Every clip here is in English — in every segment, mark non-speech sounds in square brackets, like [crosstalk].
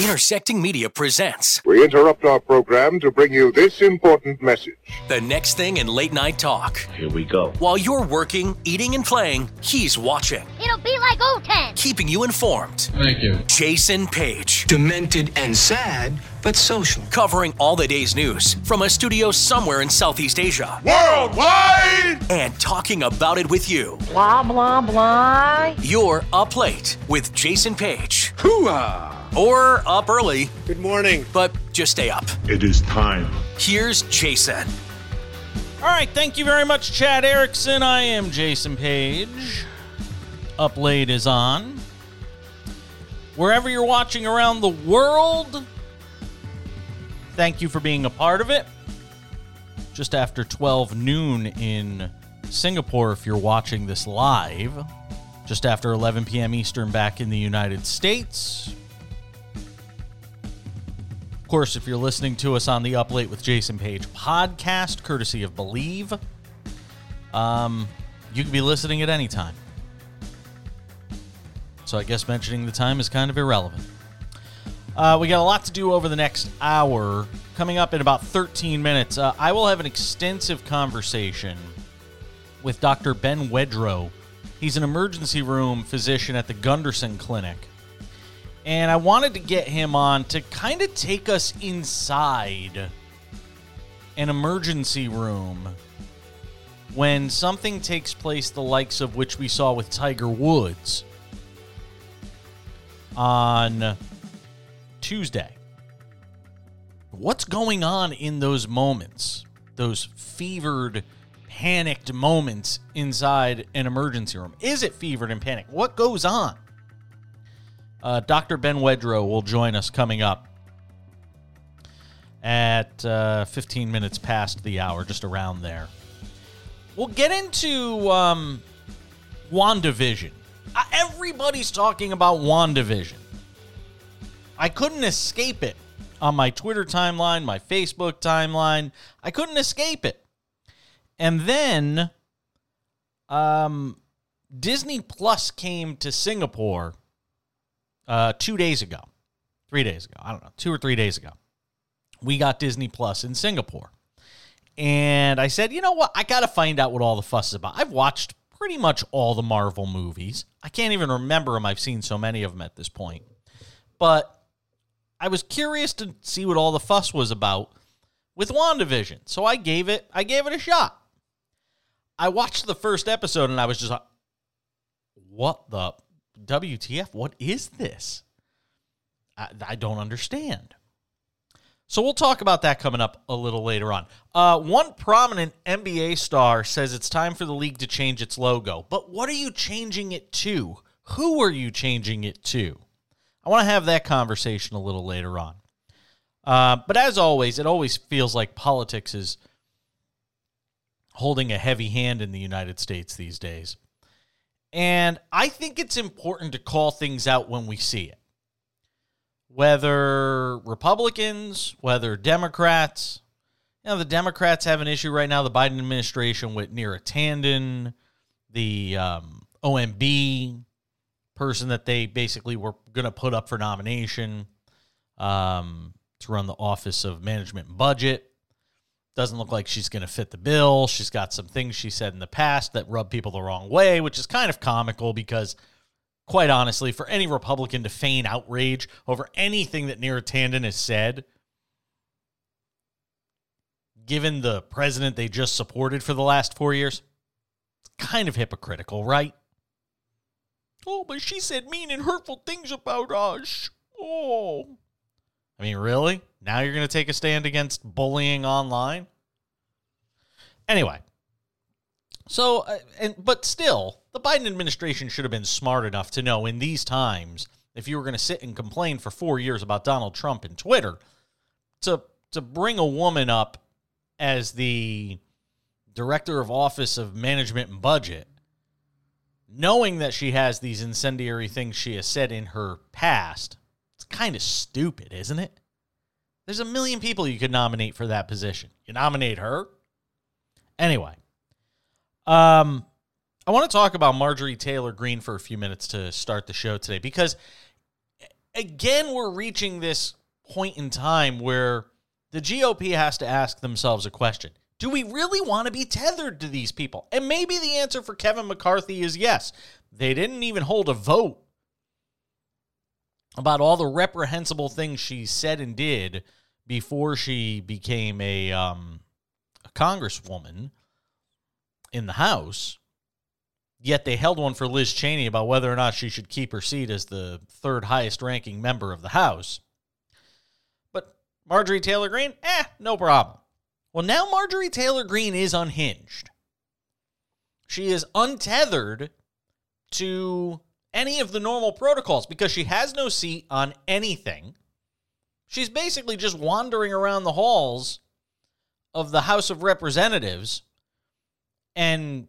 Intersecting Media presents We interrupt our program to bring you this important message. the next thing in late night talk. Here we go. While you're working, eating, and playing, he's watching, It'll be like old times. keeping you informed. Thank you. Jason Page, demented and sad, but social. covering all the day's news from a studio somewhere in Southeast Asia Worldwide! and talking about it with you. Blah, blah, blah. You're up late with Jason Page. Hooah! Or up early, Good morning. but just stay up. It is time. Here's Jason. All right, thank you very much, Chad Erickson. I am Jason Page. Up late is on. Wherever you're watching around the world, thank you for being a part of it. Just after 12 noon in Singapore, if you're watching this live, just after 11 p.m. Eastern back in the United States. Of course, if you're listening to us on the Up Late with Jason Page podcast, courtesy of Believe, um, you can be listening at any time. So I guess mentioning the time is kind of irrelevant. Uh, we got a lot to do over the next hour. Coming up in about 13 minutes, uh, I will have an extensive conversation with Dr. Ben Wedro. He's an emergency room physician at the Gundersen Clinic. And I wanted to get him on to kind of take us inside an emergency room when something takes place, the likes of which we saw with Tiger Woods on Tuesday. What's going on in those moments, those fevered, panicked moments inside an emergency room? Is it fevered and panicked? What goes on? Uh, Dr. Ben Wedro will join us coming up at uh, 15 minutes past the hour, just around there. We'll get into um, WandaVision. Uh, everybody's talking about WandaVision. I couldn't escape it on my Twitter timeline, my Facebook timeline. I couldn't escape it. And then um, Disney Plus came to Singapore uh, two days ago, three days ago. I don't know, two or three days ago. We got Disney Plus in Singapore. And I said, you know what? I got to find out what all the fuss is about. I've watched pretty much all the Marvel movies. I can't even remember them. I've seen so many of them at this point. But I was curious to see what all the fuss was about with WandaVision. So I gave it I gave it a shot. I watched the first episode and I was just like, what the WTF? What is this? I, I don't understand. So we'll talk about that coming up a little later on. Uh, one prominent NBA star says it's time for the league to change its logo. But what are you changing it to? Who are you changing it to? I want to have that conversation a little later on. Uh, but as always, it always feels like politics is holding a heavy hand in the United States these days. And I think it's important to call things out when we see it. Whether Republicans, whether Democrats, you know, the Democrats have an issue right now, the Biden administration with Neera Tanden, the um, OMB person that they basically were going to put up for nomination um, to run the Office of Management and Budget. Doesn't look like she's going to fit the bill. She's got some things she said in the past that rub people the wrong way, which is kind of comical because, quite honestly, for any Republican to feign outrage over anything that Neera Tanden has said, given the president they just supported for the last four years, it's kind of hypocritical, right? Oh, but she said mean and hurtful things about us. Oh. I mean, really? Now you're going to take a stand against bullying online? Anyway. So, uh, and but still, the Biden administration should have been smart enough to know in these times, if you were going to sit and complain for 4 years about Donald Trump and Twitter, to to bring a woman up as the director of office of management and budget knowing that she has these incendiary things she has said in her past, it's kind of stupid, isn't it? There's a million people you could nominate for that position. You nominate her? Anyway, Um, I want to talk about Marjorie Taylor Greene for a few minutes to start the show today because, again, we're reaching this point in time where the GOP has to ask themselves a question Do we really want to be tethered to these people? And maybe the answer for Kevin McCarthy is yes. They didn't even hold a vote about all the reprehensible things she said and did before she became a, um, a congresswoman in the House. Yet they held one for Liz Cheney about whether or not she should keep her seat as the third highest ranking member of the House. But Marjorie Taylor Greene, eh, no problem. Well, now Marjorie Taylor Greene is unhinged. She is untethered to any of the normal protocols because she has no seat on anything. She's basically just wandering around the halls of the House of Representatives and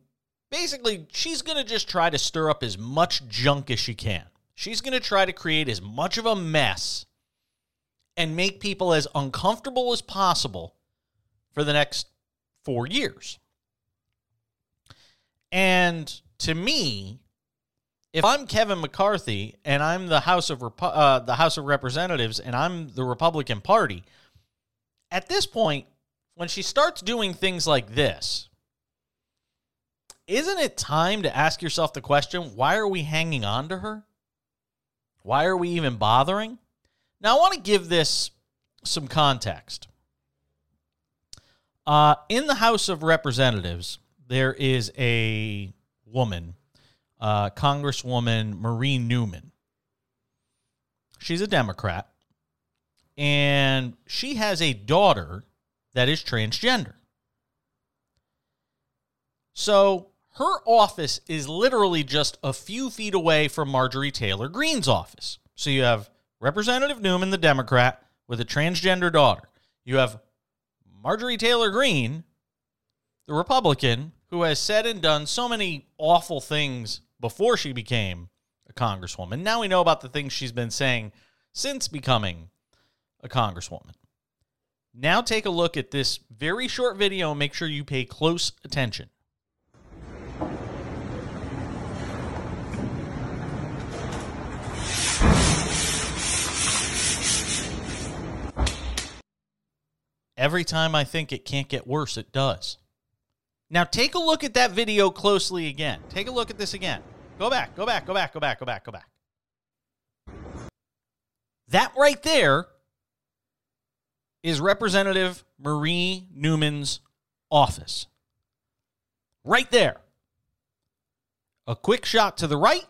basically she's going to just try to stir up as much junk as she can. She's going to try to create as much of a mess and make people as uncomfortable as possible for the next 4 years. And to me, if I'm Kevin McCarthy and I'm the House of uh, the House of Representatives and I'm the Republican Party, at this point, when she starts doing things like this, isn't it time to ask yourself the question: Why are we hanging on to her? Why are we even bothering? Now, I want to give this some context. Uh, in the House of Representatives, there is a woman uh, Congresswoman Marie Newman. She's a Democrat, and she has a daughter that is transgender. So her office is literally just a few feet away from Marjorie Taylor Greene's office. So you have Representative Newman, the Democrat, with a transgender daughter. You have Marjorie Taylor Greene, the Republican, who has said and done so many awful things before she became a congresswoman. Now we know about the things she's been saying since becoming a congresswoman. Now take a look at this very short video and make sure you pay close attention. Every time I think it can't get worse, it does. Now take a look at that video closely again. Take a look at this again. Go back, go back, go back, go back, go back, go back. That right there is Representative Marie Newman's office. Right there. A quick shot to the right,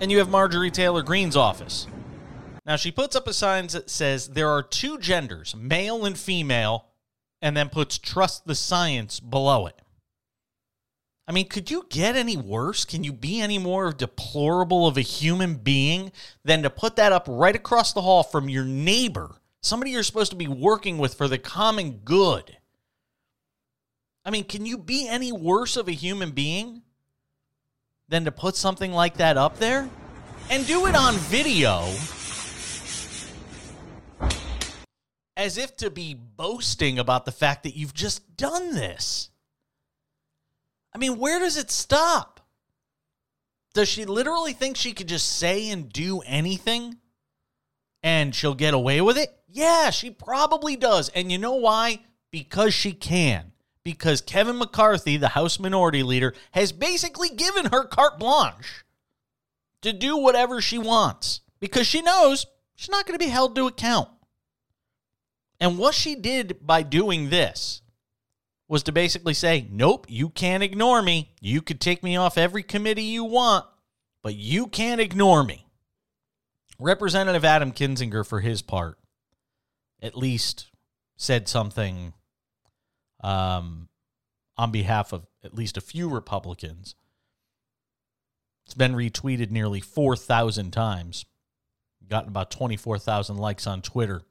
and you have Marjorie Taylor Greene's office. Now she puts up a sign that says there are two genders, male and female, and then puts trust the science below it. I mean, could you get any worse? Can you be any more deplorable of a human being than to put that up right across the hall from your neighbor, somebody you're supposed to be working with for the common good? I mean, can you be any worse of a human being than to put something like that up there? And do it on video as if to be boasting about the fact that you've just done this. I mean, where does it stop? Does she literally think she could just say and do anything and she'll get away with it? Yeah, she probably does. And you know why? Because she can. Because Kevin McCarthy, the House Minority Leader, has basically given her carte blanche to do whatever she wants because she knows she's not going to be held to account. And what she did by doing this was to basically say, nope, you can't ignore me. You could take me off every committee you want, but you can't ignore me. Representative Adam Kinzinger, for his part, at least said something um, on behalf of at least a few Republicans. It's been retweeted nearly 4,000 times, gotten about 24,000 likes on Twitter.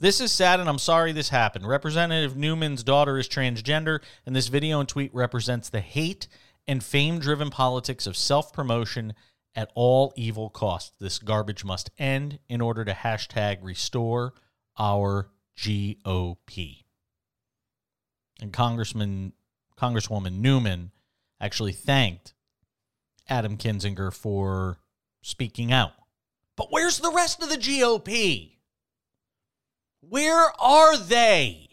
This is sad, and I'm sorry this happened. Representative Newman's daughter is transgender, and this video and tweet represents the hate and fame driven politics of self promotion at all evil costs. This garbage must end in order to hashtag restore our GOP. And Congressman Congresswoman Newman actually thanked Adam Kinzinger for speaking out. But where's the rest of the GOP? Where are they?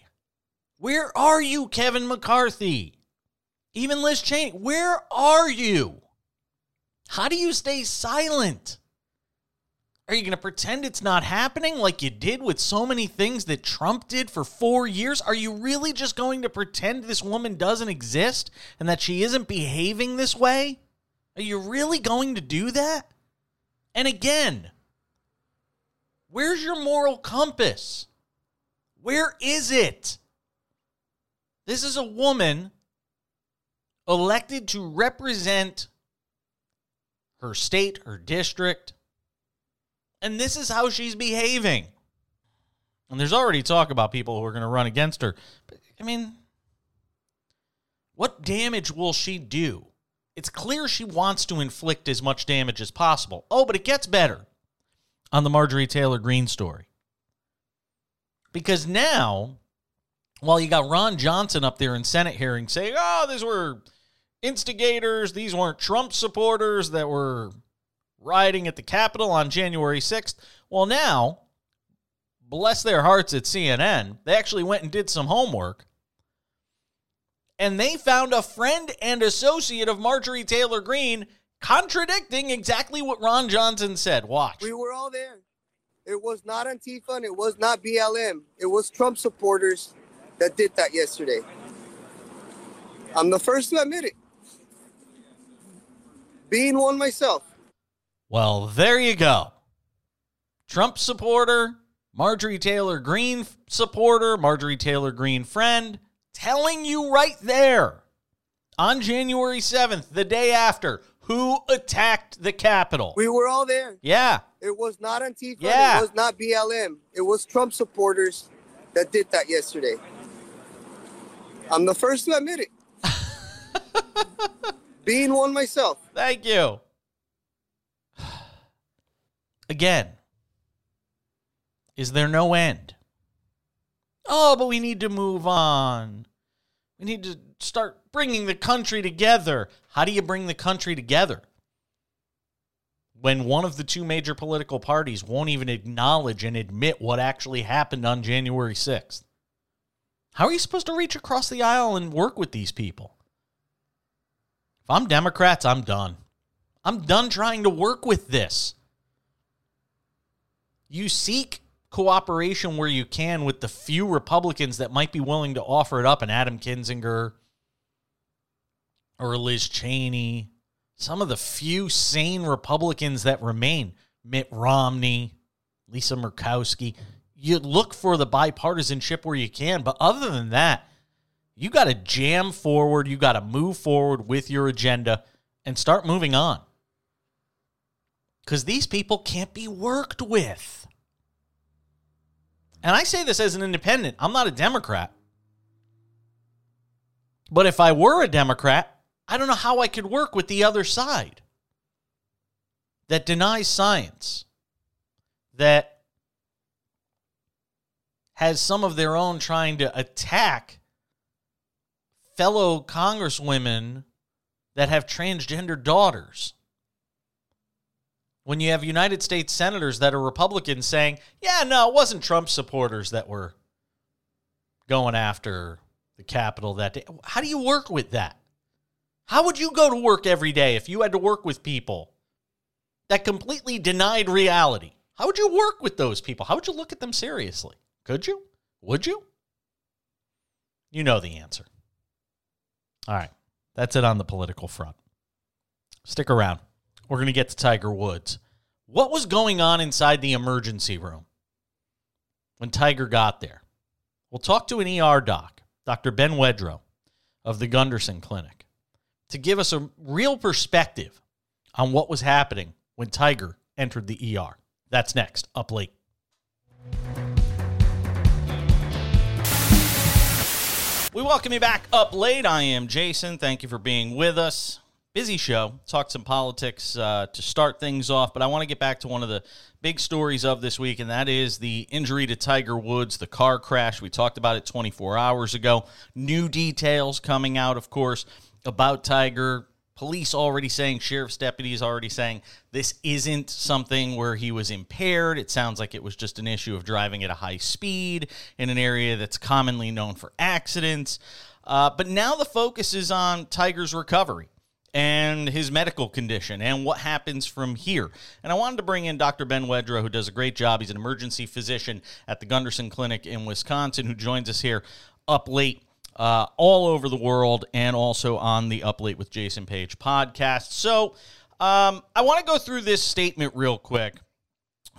Where are you, Kevin McCarthy? Even Liz Cheney, where are you? How do you stay silent? Are you going to pretend it's not happening like you did with so many things that Trump did for four years? Are you really just going to pretend this woman doesn't exist and that she isn't behaving this way? Are you really going to do that? And again, where's your moral compass? Where is it? This is a woman elected to represent her state, her district, and this is how she's behaving. And there's already talk about people who are going to run against her. But, I mean, what damage will she do? It's clear she wants to inflict as much damage as possible. Oh, but it gets better on the Marjorie Taylor Greene story. Because now, while you got Ron Johnson up there in Senate hearings saying, oh, these were instigators, these weren't Trump supporters that were rioting at the Capitol on January 6th. Well, now, bless their hearts at CNN, they actually went and did some homework. And they found a friend and associate of Marjorie Taylor Greene contradicting exactly what Ron Johnson said. Watch. We were all there. It was not Antifa and it was not BLM. It was Trump supporters that did that yesterday. I'm the first to admit it. Being one myself. Well, there you go. Trump supporter, Marjorie Taylor Greene supporter, Marjorie Taylor Greene friend, telling you right there on January 7th, the day after, who attacked the Capitol. We were all there. Yeah. It was not Antifa. Yeah. It was not BLM. It was Trump supporters that did that yesterday. I'm the first to admit it. [laughs] Being one myself. Thank you. Again, is there no end? Oh, but we need to move on. We need to start bringing the country together. How do you bring the country together? When one of the two major political parties won't even acknowledge and admit what actually happened on January 6th. How are you supposed to reach across the aisle and work with these people? If I'm Democrats, I'm done. I'm done trying to work with this. You seek cooperation where you can with the few Republicans that might be willing to offer it up, and Adam Kinzinger or Liz Cheney, some of the few sane Republicans that remain, Mitt Romney, Lisa Murkowski. You look for the bipartisanship where you can, but other than that, you got to jam forward. You got to move forward with your agenda and start moving on. Because these people can't be worked with. And I say this as an independent. I'm not a Democrat. But if I were a Democrat, I don't know how I could work with the other side that denies science, that has some of their own trying to attack fellow congresswomen that have transgender daughters. When you have United States senators that are Republicans saying, yeah, no, it wasn't Trump supporters that were going after the Capitol that day. How do you work with that? How would you go to work every day if you had to work with people that completely denied reality? How would you work with those people? How would you look at them seriously? Could you? Would you? You know the answer. All right. That's it on the political front. Stick around. We're going to get to Tiger Woods. What was going on inside the emergency room when Tiger got there? We'll talk to an ER doc, Dr. Ben Wedro of the Gundersen Clinic, to give us a real perspective on what was happening when Tiger entered the ER. That's next, up late. We welcome you back up late. I am Jason. Thank you for being with us. busy show. Talk some politics uh, to start things off, but I want to get back to one of the big stories of this week, and that is the injury to Tiger Woods, the car crash. We talked about it 24 hours ago. New details coming out, of course, about Tiger. Police already saying, sheriff's deputies already saying, this isn't something where he was impaired. It sounds like it was just an issue of driving at a high speed in an area that's commonly known for accidents. Uh, but now the focus is on Tiger's recovery and his medical condition and what happens from here. And I wanted to bring in Dr. Ben Wedro, who does a great job. He's an emergency physician at the Gundersen Clinic in Wisconsin, who joins us here up late. Uh, all over the world and also on the Up Late with Jason Page podcast. So um, I want to go through this statement real quick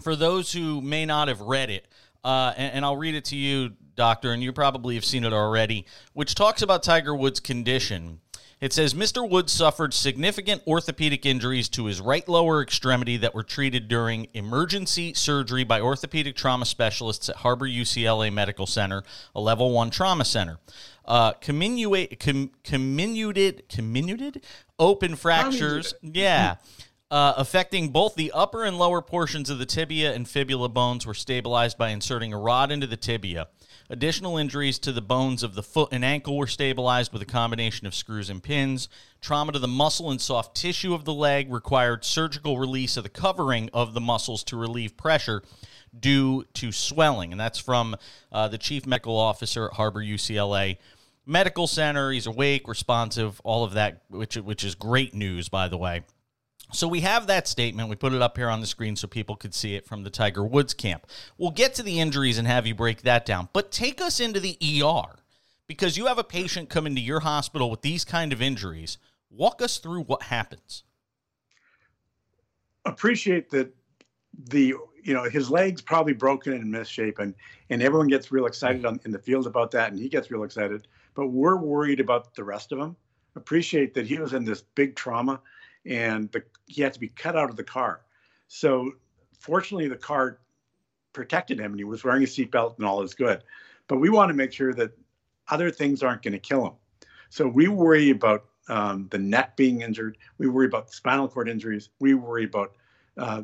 for those who may not have read it. Uh, and, and I'll read it to you, Doctor, and you probably have seen it already, which talks about Tiger Woods' condition. It says Mr. Woods suffered significant orthopedic injuries to his right lower extremity that were treated during emergency surgery by orthopedic trauma specialists at Harbor UCLA Medical Center, a level one trauma center. Uh, comminuate, com, comminuted, comminuted open fractures. Yeah. [laughs] Uh, affecting both the upper and lower portions of the tibia and fibula bones were stabilized by inserting a rod into the tibia. Additional injuries to the bones of the foot and ankle were stabilized with a combination of screws and pins. Trauma to the muscle and soft tissue of the leg required surgical release of the covering of the muscles to relieve pressure due to swelling. And that's from uh, the chief medical officer at Harbor UCLA Medical Center. He's awake, responsive, all of that, which, which is great news, by the way. So we have that statement. We put it up here on the screen so people could see it from the Tiger Woods camp. We'll get to the injuries and have you break that down. But take us into the ER because you have a patient come into your hospital with these kind of injuries. Walk us through what happens. Appreciate that the you know his legs probably broken and misshapen, and everyone gets real excited on, in the field about that, and he gets real excited. But we're worried about the rest of him. Appreciate that he was in this big trauma and the, he had to be cut out of the car. So fortunately, the car protected him and he was wearing a seatbelt and all is good. But we want to make sure that other things aren't going to kill him. So we worry about um, the neck being injured. We worry about spinal cord injuries. We worry about uh,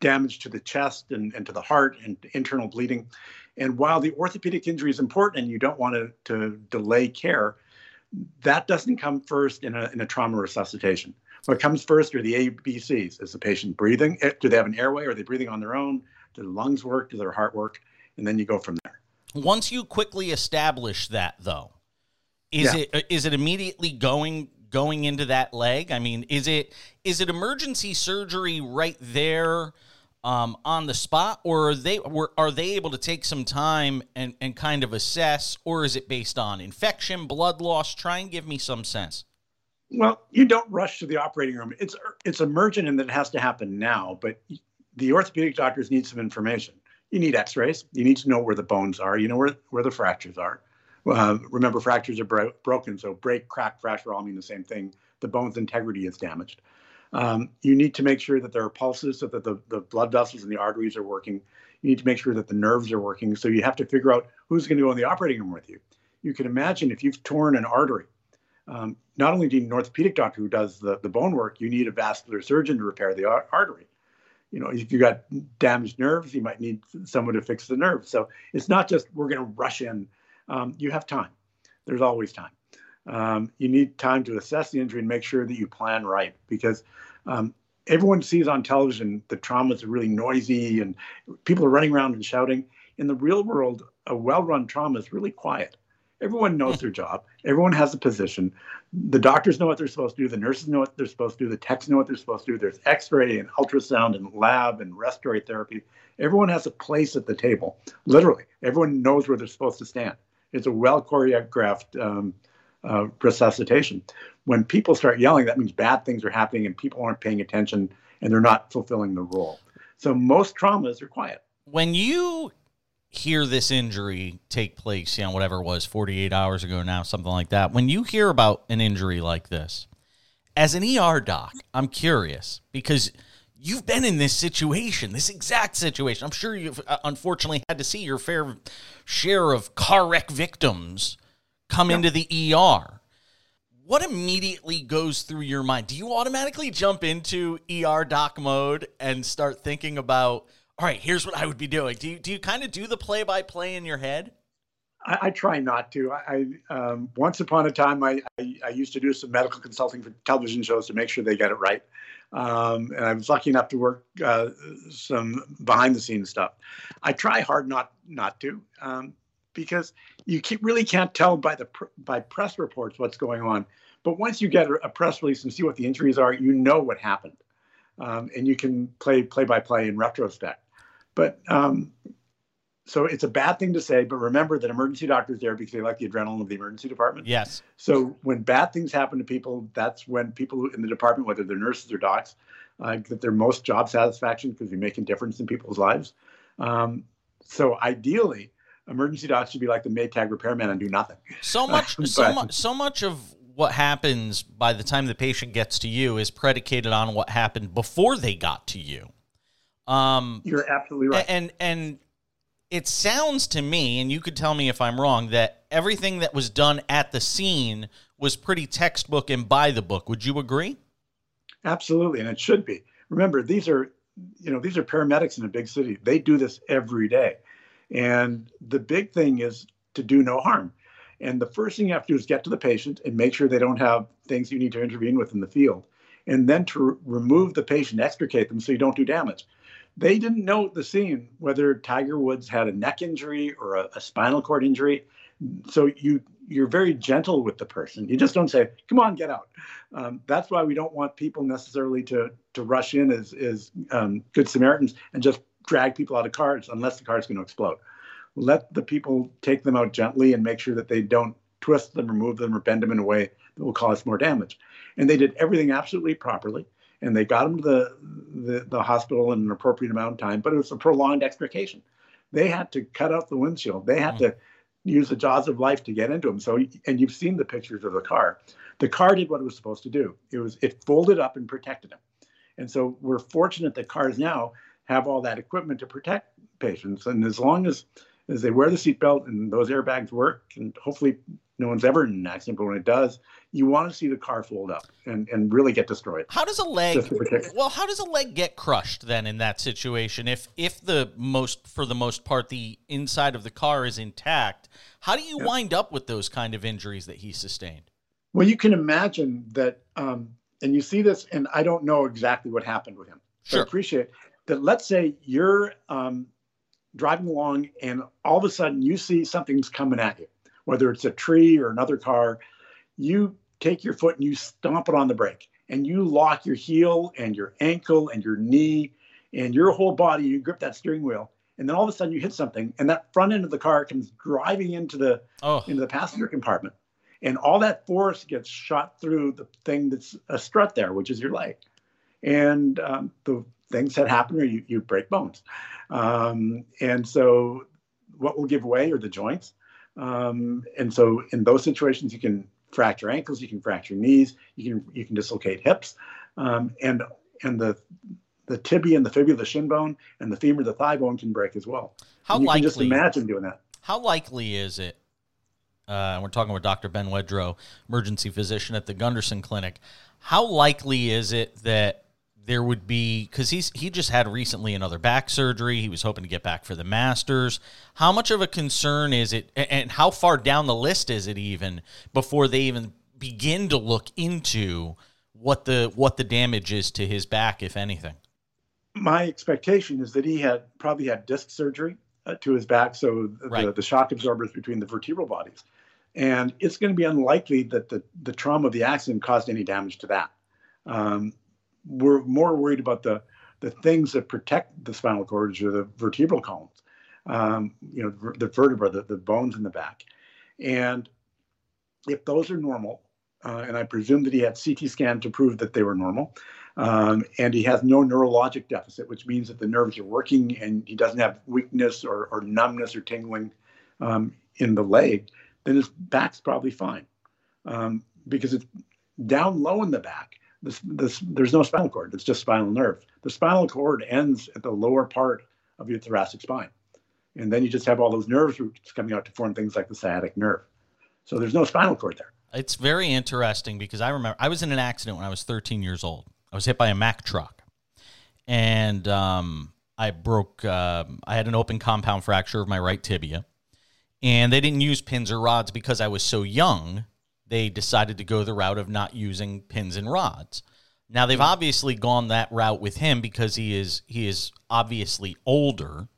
damage to the chest and, and to the heart and internal bleeding. And while the orthopedic injury is important and you don't want to, to delay care, that doesn't come first in a, in a trauma resuscitation. What comes first are the ABCs. Is the patient breathing? Eh, do they have an airway? Are they breathing on their own? Do their lungs work? Do their heart work? And then you go from there. Once you quickly establish that, though, is yeah. it uh, it immediately going going into that leg? I mean, is it is it emergency surgery right there? Um, on the spot, or are they were, are they able to take some time and, and kind of assess, or is it based on infection, blood loss? Try and give me some sense. Well, you don't rush to the operating room. It's it's emergent and that it has to happen now. But the orthopedic doctors need some information. You need X-rays. You need to know where the bones are. You know where where the fractures are. Uh, remember, fractures are bro- broken, so break, crack, fracture all mean the same thing. The bone's integrity is damaged. Um, you need to make sure that there are pulses so that the, the blood vessels and the arteries are working. You need to make sure that the nerves are working. So you have to figure out who's going to go in the operating room with you. You can imagine if you've torn an artery um, not only do you need an orthopedic doctor who does the, the bone work, you need a vascular surgeon to repair the ar- artery. You know, if you got damaged nerves, you might need someone to fix the nerve. So it's not just we're going to rush in. Um, you have time. There's always time. Um, you need time to assess the injury and make sure that you plan right because um, everyone sees on television the traumas are really noisy and people are running around and shouting. In the real world, a well run trauma is really quiet. Everyone knows their job. Everyone has a position. The doctors know what they're supposed to do. The nurses know what they're supposed to do. The techs know what they're supposed to do. There's X-ray and ultrasound and lab and respiratory therapy. Everyone has a place at the table. Literally, everyone knows where they're supposed to stand. It's a well choreographed um, uh, resuscitation. When people start yelling, that means bad things are happening and people aren't paying attention and they're not fulfilling the role. So most traumas are quiet. When you hear this injury take place, you know, whatever it was, 48 hours ago now, something like that. When you hear about an injury like this, as an ER doc, I'm curious because you've been in this situation, this exact situation. I'm sure you've uh, unfortunately had to see your fair share of car wreck victims come into the ER. what immediately goes through your mind? Do you automatically jump into ER doc mode and start thinking about, all right, here's what I would be doing? Do you, do you kind of do the play by play in your head? I, I try not to. I, I um, once upon a time, I, I, I used to do some medical consulting for television shows to make sure they get it right. Um, and I was lucky enough to work uh, some behind the scenes stuff. I try hard not not to um, because you really can't tell by the by press reports what's going on. But once you get a press release and see what the injuries are, you know what happened, um, and you can play play by play in retrospect. But um, so it's a bad thing to say, but remember that emergency doctors there because they like the adrenaline of the emergency department. Yes. So when bad things happen to people, that's when people in the department, whether they're nurses or docs, uh, get their most job satisfaction because you're making a difference in people's lives. Um, so ideally, emergency docs should be like the Maytag repairman and do nothing. So [laughs] much, but, so much, so much of what happens by the time the patient gets to you is predicated on what happened before they got to you. Um, you're absolutely right. And and it sounds to me, and you could tell me if I'm wrong, that everything that was done at the scene was pretty textbook and by the book. Would you agree? Absolutely, and it should be. Remember, these are you know these are paramedics in a big city. They do this every day, and the big thing is to do no harm. And the first thing you have to do is get to the patient and make sure they don't have things you need to intervene with in the field, and then to remove the patient, extricate them so you don't do damage they didn't know at the scene whether Tiger Woods had a neck injury or a, a, spinal cord injury. So you you're very gentle with the person. You just don't say, "Come on, get out." Um, that's why we don't want people necessarily to to rush in as as um, good Samaritans and just drag people out of cars unless the car is going to explode. Let the people take them out gently and make sure that they don't twist them, remove them, or bend them in a way that will cause more damage. And they did everything absolutely properly and they got him to the, the, the hospital in an appropriate amount of time, but it was a prolonged extrication. They had to cut out the windshield. They had mm. to use the jaws of life to get into him. So, and you've seen the pictures of the car. The car did what it was supposed to do. It was it folded up and protected him. And so we're fortunate that cars now have all that equipment to protect patients. And as long as as they wear the seatbelt and those airbags work, and hopefully no one's ever in an accident, but when it does, you want to see the car fold up and, and really get destroyed. How does a leg well, how does a leg get crushed then in that situation? If if the most for the most part the inside of the car is intact, how do you yeah. wind up with those kind of injuries that he sustained? Well, you can imagine that um, and you see this, and I don't know exactly what happened with him. Sure. I appreciate that. Let's say you're um, driving along, and all of a sudden you see something's coming at you whether it's a tree or another car, you take your foot and you stomp it on the brake and you lock your heel and your ankle and your knee and your whole body, you grip that steering wheel. And then all of a sudden you hit something and that front end of the car comes driving into the oh. into the passenger compartment. And all that force gets shot through the thing that's a strut there, which is your leg. And um, the things that happen are you, you break bones. Um, and so what will give way are the joints. Um, and so in those situations, you can fracture ankles, you can fracture knees, you can you can dislocate hips, um, and and the the tibia and the fibula, the shin bone, and the femur, the thigh bone can break as well. How you likely? Can just imagine doing that. How likely is it? Uh, we're talking with Dr. Ben Wedro, emergency physician at the Gundersen Clinic. How likely is it that there would be because he's he just had recently another back surgery. He was hoping to get back for the Masters. How much of a concern is it, and how far down the list is it even before they even begin to look into what the what the damage is to his back, if anything? My expectation is that he had probably had disc surgery uh, to his back, so right. the, the shock absorbers between the vertebral bodies, and it's going to be unlikely that the the trauma of the accident caused any damage to that. Um, we're more worried about the the things that protect the spinal cord, or the vertebral columns, um, you know, the vertebra, the, the bones in the back. And if those are normal, uh, and I presume that he had CT scan to prove that they were normal, um, and he has no neurologic deficit, which means that the nerves are working and he doesn't have weakness or, or numbness or tingling um, in the leg, then his back's probably fine um, because it's down low in the back this, this, there's no spinal cord. It's just spinal nerve. The spinal cord ends at the lower part of your thoracic spine. And then you just have all those nerves roots coming out to form things like the sciatic nerve. So there's no spinal cord there. it's very interesting because I remember I was in an accident when I was 13 years old. I was hit by a Mack truck, and um, I broke. Uh, I had an open compound fracture of my right tibia, and they didn't use pins or rods because I was so young. They decided to go the route of not using pins and rods. Now they've obviously gone that route with him because he is he is obviously older.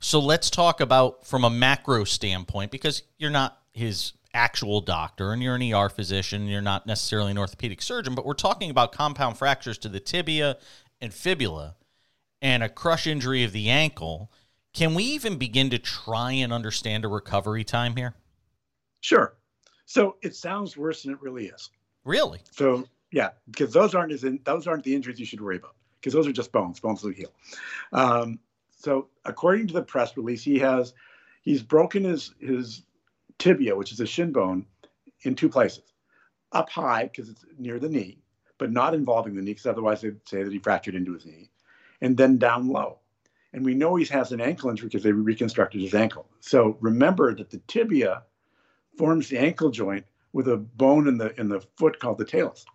So let's talk about from a macro standpoint because you're not his actual doctor and you're an ER physician, and you're not necessarily an orthopedic surgeon, but we're talking about compound fractures to the tibia and fibula and a crush injury of the ankle. Can we even begin to try and understand a recovery time here? Sure. So it sounds worse than it really is. Really? So yeah, because those aren't as in, those aren't the injuries you should worry about because those are just bones. Bones will heal. Um, so according to the press release, he has he's broken his his tibia, which is a shin bone, in two places. Up high because it's near the knee, but not involving the knee because otherwise they'd say that he fractured into his knee, and then down low. And we know he has an ankle injury because they reconstructed his ankle. So remember that the tibia forms the ankle joint with a bone in the in the foot called the talus.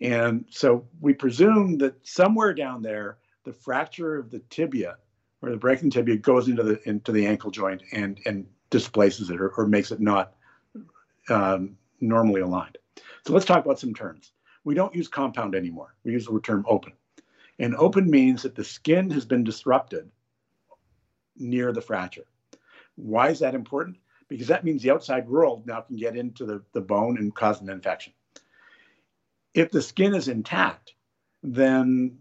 And so we presume that somewhere down there, the fracture of the tibia or the breaking tibia goes into the into the ankle joint and and displaces it or, or makes it not um, normally aligned. So let's talk about some terms. We don't use compound anymore. We use the term open. And open means that the skin has been disrupted near the fracture. Why is that important? Because that means the outside world now can get into the, the bone and cause an infection. If the skin is intact, then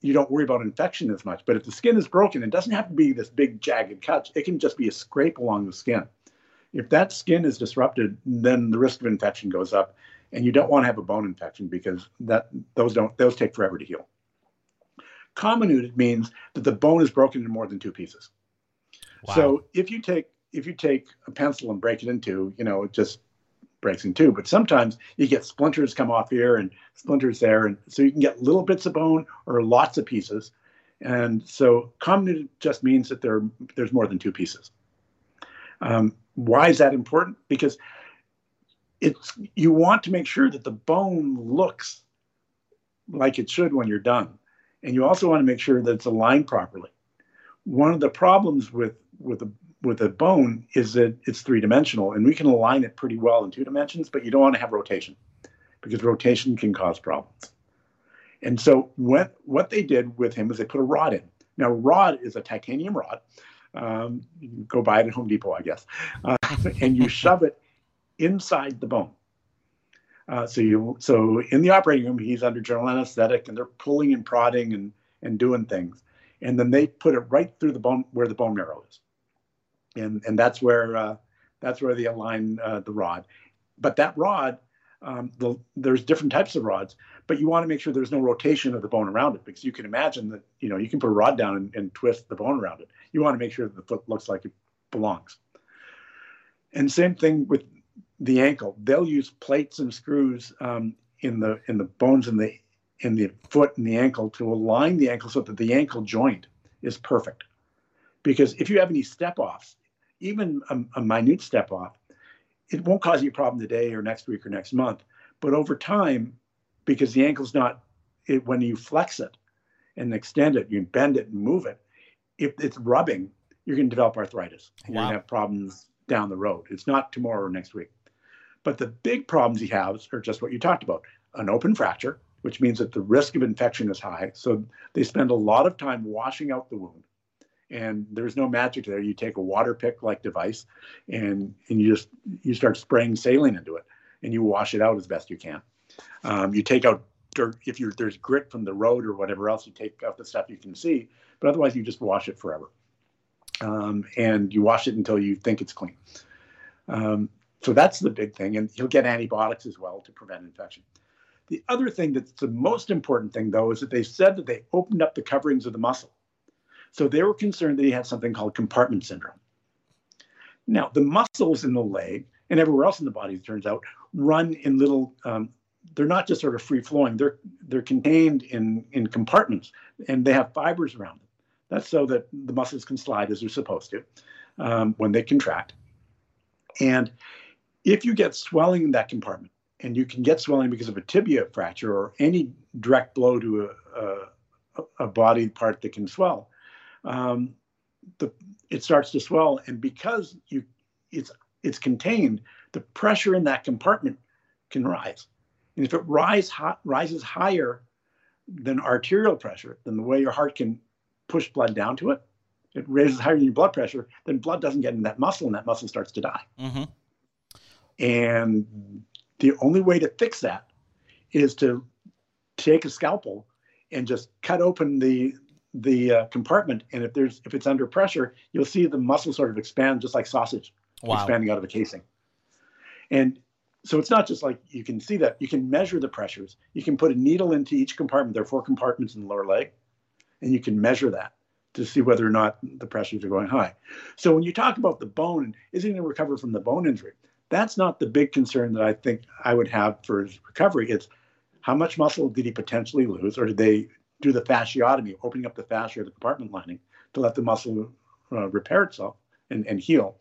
you don't worry about infection as much. But if the skin is broken, it doesn't have to be this big jagged cut. It can just be a scrape along the skin. If that skin is disrupted, then the risk of infection goes up, and you don't want to have a bone infection because that those don't those take forever to heal. Comminuted means that the bone is broken into more than two pieces. Wow. So if you take if you take a pencil and break it into, you know, it just breaks in two. But sometimes you get splinters come off here and splinters there, and so you can get little bits of bone or lots of pieces. And so comminuted just means that there there's more than two pieces. Um, why is that important? Because it's you want to make sure that the bone looks like it should when you're done, and you also want to make sure that it's aligned properly. One of the problems with with a with a bone is that it's three dimensional and we can align it pretty well in two dimensions, but you don't want to have rotation because rotation can cause problems. And so what what they did with him is they put a rod in. Now, rod is a titanium rod. Um, you can go buy it at Home Depot, I guess, uh, and you [laughs] shove it inside the bone. Uh, so you so in the operating room, he's under general anesthetic, and they're pulling and prodding and and doing things, and then they put it right through the bone where the bone marrow is and and that's where uh, that's where they align uh, the rod. But that rod, um, the, there's different types of rods, but you want to make sure there's no rotation of the bone around it because you can imagine that you know you can put a rod down and, and twist the bone around it. You want to make sure that the foot looks like it belongs. And same thing with the ankle. They'll use plates and screws um, in the in the bones in the in the foot and the ankle to align the ankle so that the ankle joint is perfect. Because if you have any step offs, even a, a minute step off, it won't cause you a problem today or next week or next month. But over time, because the ankle's not, it, when you flex it and extend it, you bend it and move it, if it's rubbing, you're going to develop arthritis. Wow. You're going to have problems down the road. It's not tomorrow or next week. But the big problems he has are just what you talked about an open fracture, which means that the risk of infection is high. So they spend a lot of time washing out the wound and there's no magic there. You take a water pick like device, and and you just you start spraying saline into it, and you wash it out as best you can. Um, you take out dirt if you there's grit from the road or whatever else. You take out the stuff you can see, but otherwise you just wash it forever, um, and you wash it until you think it's clean. Um, so that's the big thing, and you'll get antibiotics as well to prevent infection. The other thing that's the most important thing, though, is that they said that they opened up the coverings of the muscle. So they were concerned that he had something called compartment syndrome. Now, the muscles in the leg and everywhere else in the body, it turns out, run in little, um, they're not just sort of free flowing, they're, they're contained in, in compartments and they have fibers around them. That's so that the muscles can slide as they're supposed to um, when they contract. And if you get swelling in that compartment, and you can get swelling because of a tibia fracture or any direct blow to a, a, a body part that can swell, um, the, it starts to swell, and because you it's it's contained, the pressure in that compartment can rise, and if it rise rises higher than arterial pressure, than the way your heart can push blood down to it, it raises higher than your blood pressure, then blood doesn't get in that muscle, and that muscle starts to die. Mm-hmm. And the only way to fix that is to take a scalpel and just cut open the the uh, compartment and if there's if it's under pressure you'll see the muscle sort of expand just like sausage wow. expanding out of a casing. And so it's not just like you can see that. You can measure the pressures. You can put a needle into each compartment. There are four compartments in the lower leg and you can measure that to see whether or not the pressures are going high. So when you talk about the bone is he going to recover from the bone injury? That's not the big concern that I think I would have for his recovery. It's how much muscle did he potentially lose, or did they do the fasciotomy, opening up the fascia or the compartment lining to let the muscle uh, repair itself and, and heal?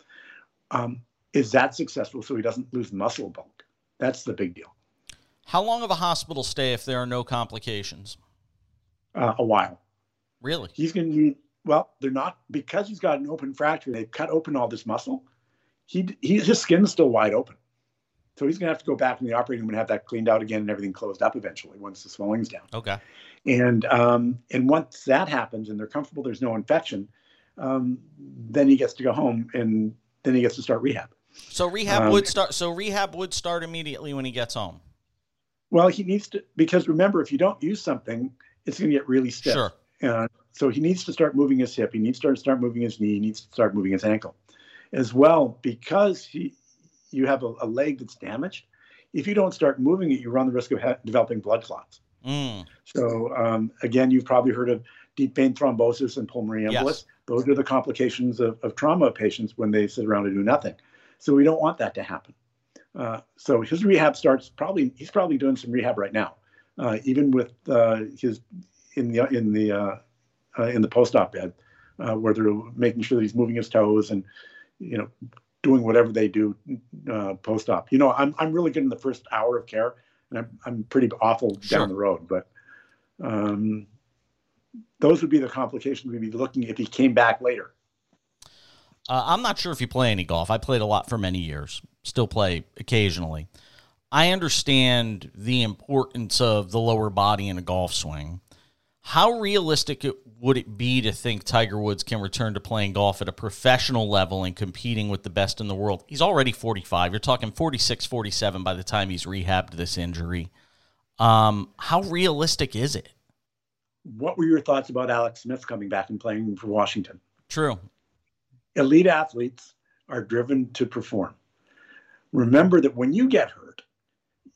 Um, is that successful so he doesn't lose muscle bulk? That's the big deal. How long of a hospital stay if there are no complications? Uh, a while. Really? He's going to need, well, they're not, because he's got an open fracture, they've cut open all this muscle he, he his skin's still wide open. So he's going to have to go back in the operating room and have that cleaned out again and everything closed up eventually once the swelling's down. Okay. And um, and once that happens and they're comfortable, there's no infection, um, then he gets to go home and then he gets to start rehab. So rehab um, would start. So rehab would start immediately when he gets home. Well, he needs to because remember, if you don't use something, it's going to get really stiff. Sure. Uh, so he needs to start moving his hip. He needs to start, start moving his knee. He needs to start moving his ankle as well because he, you have a, a, leg that's damaged. If you don't start moving it, you run the risk of ha- developing blood clots. Mm. So um, again, you've probably heard of deep vein thrombosis and pulmonary embolus. Yes. Those are the complications of, of trauma patients when they sit around and do nothing. So we don't want that to happen. Uh, so his rehab starts probably. He's probably doing some rehab right now, uh, even with uh, his in the in the uh, uh, in the post-op bed, uh, where they're making sure that he's moving his toes and you know, doing whatever they do uh, post op. You know, I'm I'm really good in the first hour of care, and I'm I'm pretty awful sure. down the road. But um, those would be the complications we'd be looking if he came back later. Uh, I'm not sure if you play any golf. I played a lot for many years. Still play occasionally. I understand the importance of the lower body in a golf swing. How realistic would it be to think Tiger Woods can return to playing golf at a professional level and competing with the best in the world? He's already 45. You're talking 46, 47 by the time he's rehabbed this injury. Um, how realistic is it? What were your thoughts about Alex Smith coming back and playing for Washington? True. Elite athletes are driven to perform. Remember that when you get hurt,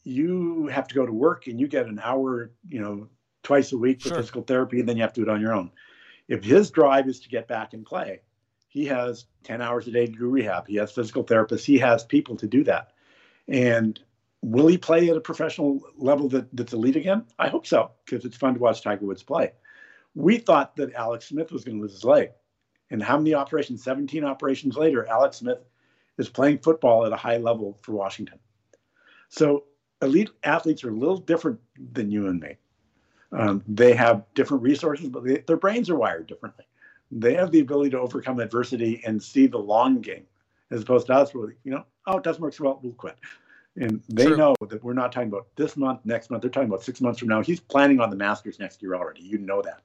you have to go to work and you get an hour, you know, twice a week for sure. physical therapy, and then you have to do it on your own. If his drive is to get back and play, he has 10 hours a day to do rehab. He has physical therapists. He has people to do that. And will he play at a professional level that, that's elite again? I hope so, because it's fun to watch Tiger Woods play. We thought that Alex Smith was going to lose his leg. And how many operations? 17 operations later, Alex Smith is playing football at a high level for Washington. So elite athletes are a little different than you and me. Um, they have different resources, but they, their brains are wired differently. They have the ability to overcome adversity and see the long game, as opposed to us, where you know, oh, it doesn't work so well, we'll quit. And they True. know that we're not talking about this month, next month. They're talking about six months from now. He's planning on the Masters next year already. You know that.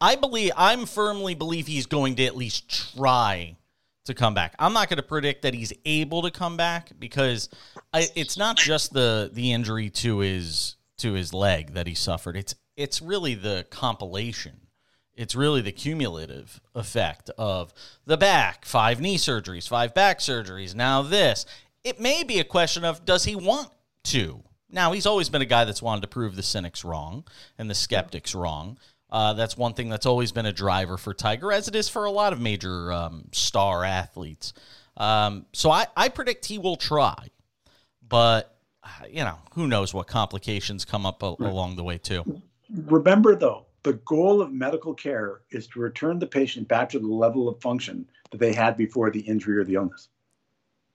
I believe I'm firmly believe he's going to at least try to come back. I'm not going to predict that he's able to come back because I, it's not just the the injury to his to his leg that he suffered. It's it's really the compilation. It's really the cumulative effect of the back, five knee surgeries, five back surgeries, now this. It may be a question of does he want to? Now, he's always been a guy that's wanted to prove the cynics wrong and the skeptics wrong. Uh, that's one thing that's always been a driver for Tiger, as it is for a lot of major um, star athletes. Um, so I, I predict he will try, but you know, who knows what complications come up a- along the way too. Remember though, the goal of medical care is to return the patient back to the level of function that they had before the injury or the illness.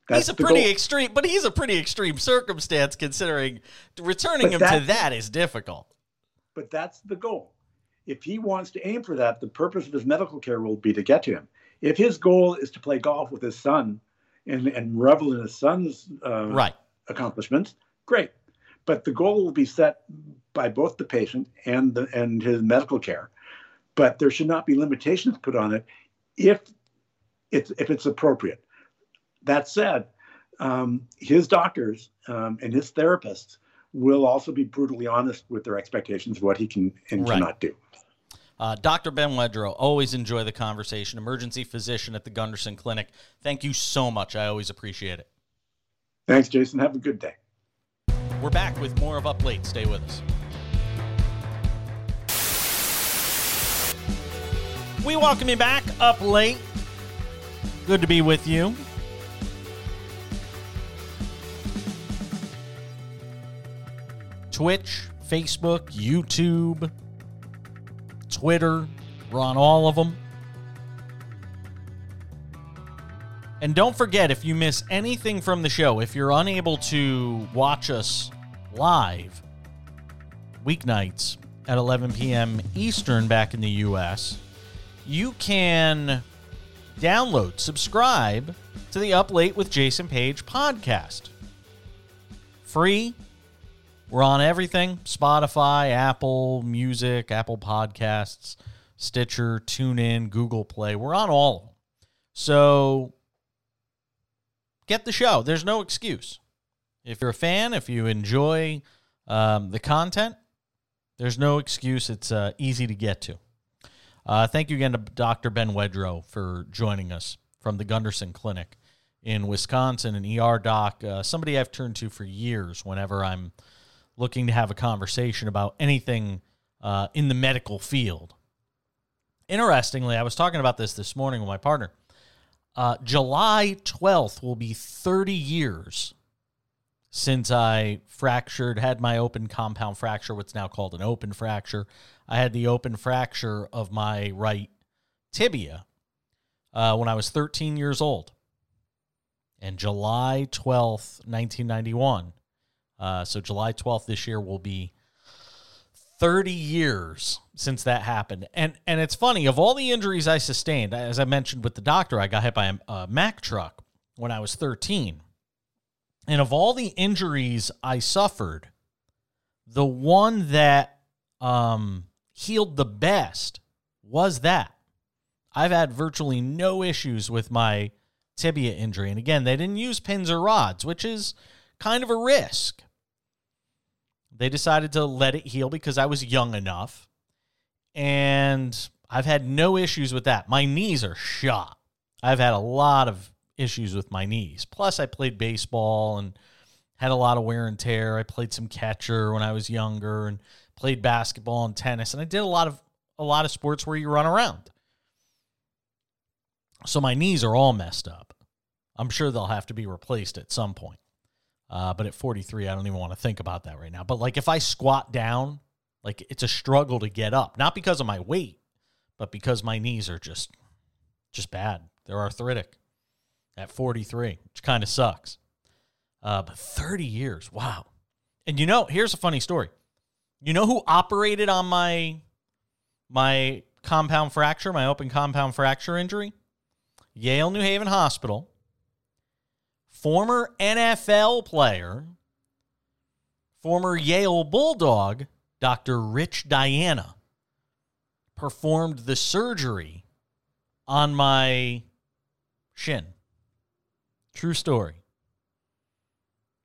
he's a pretty goal. extreme, but he's a pretty extreme circumstance considering returning but him that, to that is difficult. But that's the goal. If he wants to aim for that, the purpose of his medical care will be to get to him. If his goal is to play golf with his son and, and revel in his son's uh, right. Accomplishments, great. But the goal will be set by both the patient and the, and his medical care. But there should not be limitations put on it if it's if it's appropriate. That said, um, his doctors um, and his therapists will also be brutally honest with their expectations of what he can and right. cannot do. Uh, Dr. Ben Wedro, always enjoy the conversation. Emergency physician at the Gundersen Clinic. Thank you so much. I always appreciate it. Thanks, Jason. Have a good day. We're back with more of Up Late. Stay with us. We welcome you back up late. Good to be with you. Twitch, Facebook, YouTube, Twitter. We're on all of them. And don't forget, if you miss anything from the show, if you're unable to watch us live weeknights at 11 p.m. Eastern back in the U.S., you can download, subscribe to the Up Late with Jason Page podcast. Free, we're on everything Spotify, Apple Music, Apple Podcasts, Stitcher, TuneIn, Google Play. We're on all of them. So get the show. There's no excuse. If you're a fan, if you enjoy um, the content, there's no excuse. It's uh, easy to get to. Uh, thank you again to Dr. Ben Wedro for joining us from the Gundersen Clinic in Wisconsin, an ER doc, uh, somebody I've turned to for years whenever I'm looking to have a conversation about anything uh, in the medical field. Interestingly, I was talking about this this morning with my partner. Uh, July 12th will be 30 years since I fractured, had my open compound fracture, what's now called an open fracture. I had the open fracture of my right tibia uh, when I was 13 years old. And July 12th, 1991 uh, so July 12th this year will be 30 years since that happened. And and it's funny, of all the injuries I sustained, as I mentioned with the doctor, I got hit by a, a Mack truck when I was 13. And of all the injuries I suffered, the one that um, healed the best was that. I've had virtually no issues with my tibia injury. And again, they didn't use pins or rods, which is kind of a risk. They decided to let it heal because I was young enough. And I've had no issues with that. My knees are shot. I've had a lot of issues with my knees. Plus, I played baseball and had a lot of wear and tear. I played some catcher when I was younger and played basketball and tennis. And I did a lot of a lot of sports where you run around. So my knees are all messed up. I'm sure they'll have to be replaced at some point. Uh, but at 43, I don't even want to think about that right now. But like if I squat down, like it's a struggle to get up, not because of my weight, but because my knees are just just bad. They're arthritic at 43, which kind of sucks. Uh, but 30 years, wow. And you know, here's a funny story. You know who operated on my my compound fracture, my open compound fracture injury? Yale New Haven Hospital former NFL player, former Yale Bulldog, Dr. Rich Diana, performed the surgery on my shin. True story.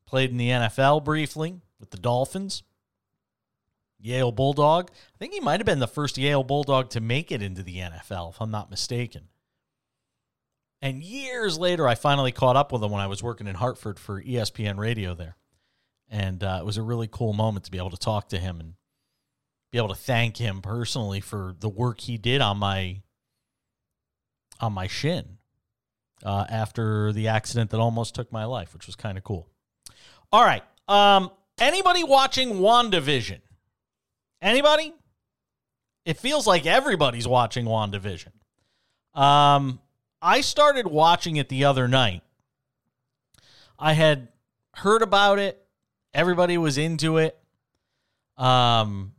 Played in the NFL briefly with the Dolphins. Yale Bulldog. I think he might have been the first Yale Bulldog to make it into the NFL, if I'm not mistaken. And years later, I finally caught up with him when I was working in Hartford for ESPN radio there. And uh, it was a really cool moment to be able to talk to him and be able to thank him personally for the work he did on my on my shin uh, after the accident that almost took my life, which was kind of cool. All right. Um, anybody watching WandaVision? Anybody? It feels like everybody's watching WandaVision. Um, I started watching it the other night I had heard about it. Everybody was into it. Um,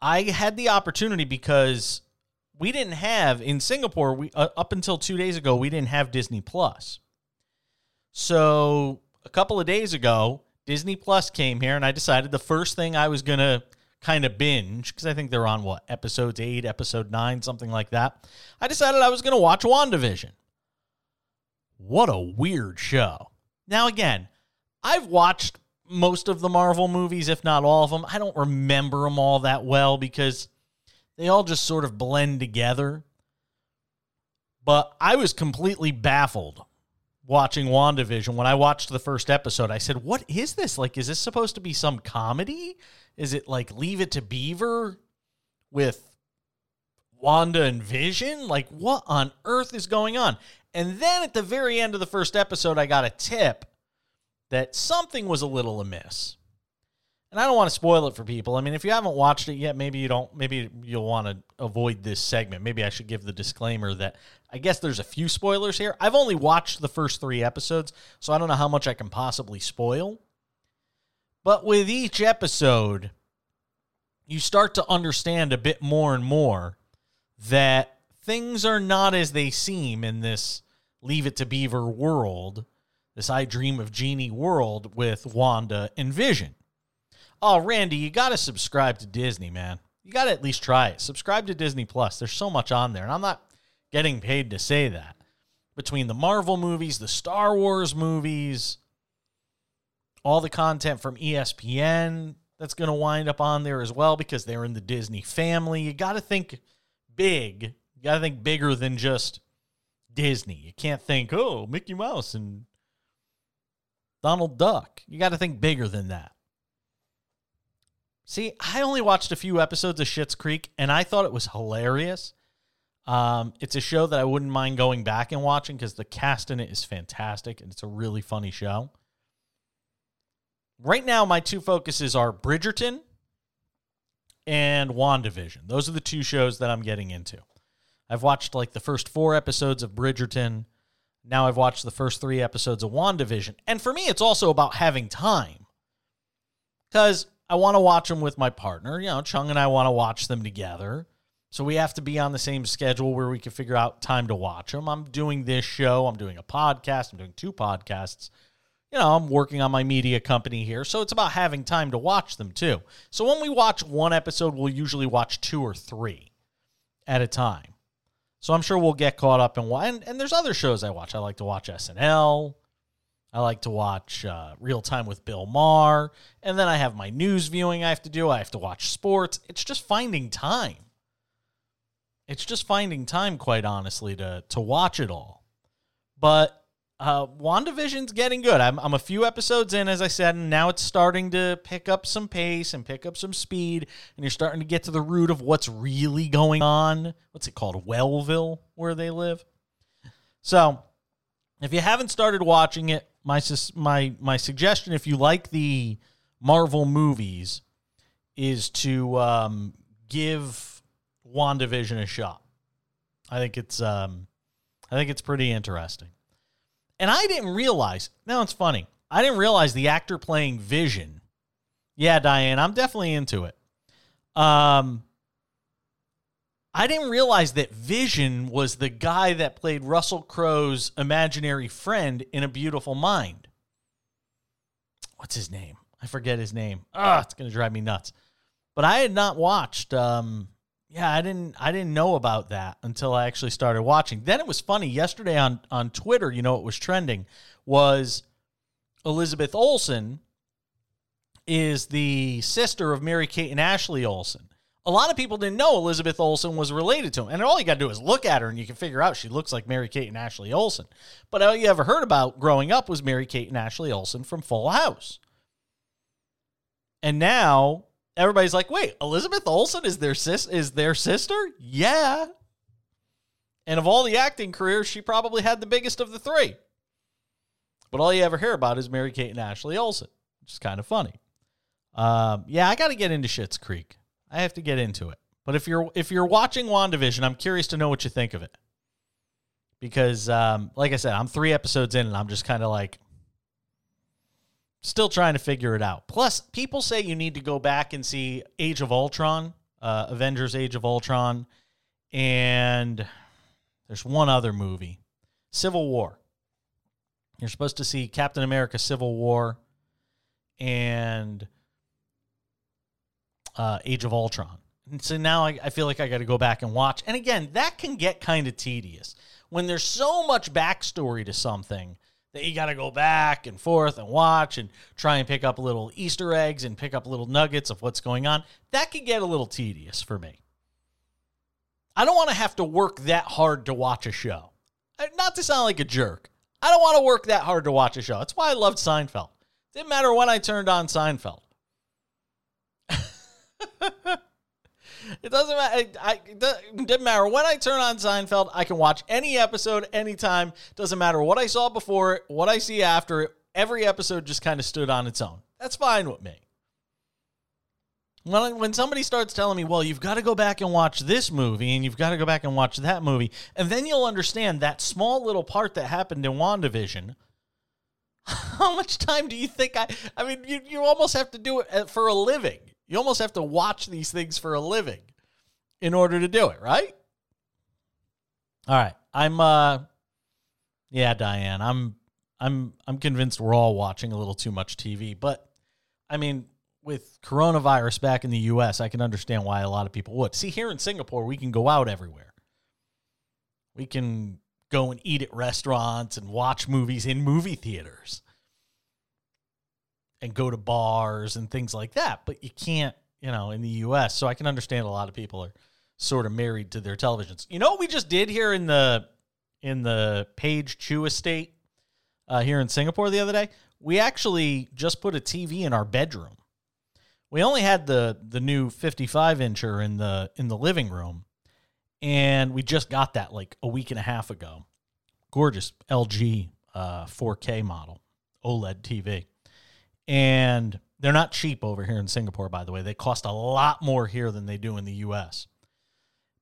I had the opportunity because we didn't have in Singapore. We uh, up until two days ago, we didn't have Disney Plus. So a couple of days ago, Disney Plus came here, and I decided the first thing I was gonna kind of binge because I think they're on what episodes eight, episode nine, something like that. I decided I was gonna watch WandaVision. What a weird show. Now again, I've watched most of the Marvel movies, if not all of them. I don't remember them all that well because they all just sort of blend together. But I was completely baffled watching WandaVision. When I watched the first episode, I said, What is this? Like, is this supposed to be some comedy? Is it like Leave It to Beaver with Wanda and Vision? Like, what on earth is going on? And then at the very end of the first episode, I got a tip that something was a little amiss. And I don't want to spoil it for people. I mean, if you haven't watched it yet, maybe you don't maybe you'll want to avoid this segment. Maybe I should give the disclaimer that I guess there's a few spoilers here. I've only watched the first 3 episodes, so I don't know how much I can possibly spoil. But with each episode, you start to understand a bit more and more that things are not as they seem in this Leave It to Beaver world this I Dream of Jeannie world with Wanda and Vision. Oh, Randy, you got to subscribe to Disney, man. You got to at least try it. Subscribe to Disney Plus. There's so much on there, and I'm not getting paid to say that. Between the Marvel movies, the Star Wars movies, all the content from ESPN that's going to wind up on there as well because they're in the Disney family. You got to think big. You got to think bigger than just Disney. You can't think, oh, Mickey Mouse and Donald Duck. You got to think bigger than that. See, I only watched a few episodes of Schitt's Creek and I thought it was hilarious. Um, it's a show that I wouldn't mind going back and watching because the cast in it is fantastic and it's a really funny show. Right now, my two focuses are Bridgerton and WandaVision. Those are the two shows that I'm getting into. I've watched like the first four episodes of Bridgerton. Now I've watched the first three episodes of WandaVision. And for me, it's also about having time. Because I want to watch them with my partner. You know, Chung and I want to watch them together. So we have to be on the same schedule where we can figure out time to watch them. I'm doing this show, I'm doing a podcast, I'm doing two podcasts. You know, I'm working on my media company here. So it's about having time to watch them too. So when we watch one episode, we'll usually watch two or three at a time. So I'm sure we'll get caught up in one. And, and there's other shows I watch. I like to watch SNL. I like to watch uh, Real Time with Bill Maher. And then I have my news viewing I have to do. I have to watch sports. It's just finding time. It's just finding time, quite honestly, to, to watch it all. But uh, WandaVision's getting good. I'm, I'm a few episodes in, as I said, and now it's starting to pick up some pace and pick up some speed, and you're starting to get to the root of what's really going on. What's it called? Wellville, where they live. So, if you haven't started watching it, my my my suggestion, if you like the Marvel movies, is to um, give WandaVision a shot. I think it's um, I think it's pretty interesting. And I didn't realize, now it's funny, I didn't realize the actor playing Vision. Yeah, Diane, I'm definitely into it. Um, I didn't realize that Vision was the guy that played Russell Crowe's imaginary friend in A Beautiful Mind. What's his name? I forget his name. Ah, it's gonna drive me nuts. But I had not watched um, yeah, I didn't I didn't know about that until I actually started watching. Then it was funny yesterday on on Twitter, you know what was trending was Elizabeth Olsen is the sister of Mary Kate and Ashley Olsen. A lot of people didn't know Elizabeth Olsen was related to him. And all you got to do is look at her and you can figure out she looks like Mary Kate and Ashley Olsen. But all you ever heard about growing up was Mary Kate and Ashley Olsen from Full House. And now everybody's like, wait, Elizabeth Olsen is their sis is their sister? Yeah. And of all the acting careers, she probably had the biggest of the three. But all you ever hear about is Mary Kate and Ashley Olsen, which is kind of funny. Um, yeah, I got to get into Schitt's Creek. I have to get into it. But if you're if you're watching WandaVision, I'm curious to know what you think of it. Because, um, like I said, I'm three episodes in, and I'm just kind of like, Still trying to figure it out. Plus, people say you need to go back and see Age of Ultron, uh, Avengers Age of Ultron, and there's one other movie, Civil War. You're supposed to see Captain America Civil War and uh, Age of Ultron. And so now I, I feel like I got to go back and watch. And again, that can get kind of tedious when there's so much backstory to something that you got to go back and forth and watch and try and pick up little Easter eggs and pick up little nuggets of what's going on. That could get a little tedious for me. I don't want to have to work that hard to watch a show. Uh, Not to sound like a jerk. I don't want to work that hard to watch a show. That's why I loved Seinfeld. Didn't matter when I turned on Seinfeld. [laughs] it doesn't matter. I, it doesn't matter when I turn on Seinfeld. I can watch any episode anytime. Doesn't matter what I saw before what I see after it. Every episode just kind of stood on its own. That's fine with me. When, when somebody starts telling me, well, you've got to go back and watch this movie and you've got to go back and watch that movie, and then you'll understand that small little part that happened in WandaVision. [laughs] How much time do you think I? I mean, you, you almost have to do it uh, for a living. You almost have to watch these things for a living in order to do it, right? All right. I'm uh yeah, Diane. I'm I'm I'm convinced we're all watching a little too much TV, but I mean, with coronavirus back in the US, I can understand why a lot of people would. See, here in Singapore, we can go out everywhere. We can go and eat at restaurants and watch movies in movie theaters and go to bars and things like that. But you can't, you know, in the US. So I can understand a lot of people are sort of married to their televisions. You know what we just did here in the in the Page Chew estate uh, here in Singapore the other day? We actually just put a TV in our bedroom. We only had the the new 55 incher in the in the living room, and we just got that like a week and a half ago. Gorgeous LG uh, 4K model OLED TV, and they're not cheap over here in Singapore. By the way, they cost a lot more here than they do in the U.S.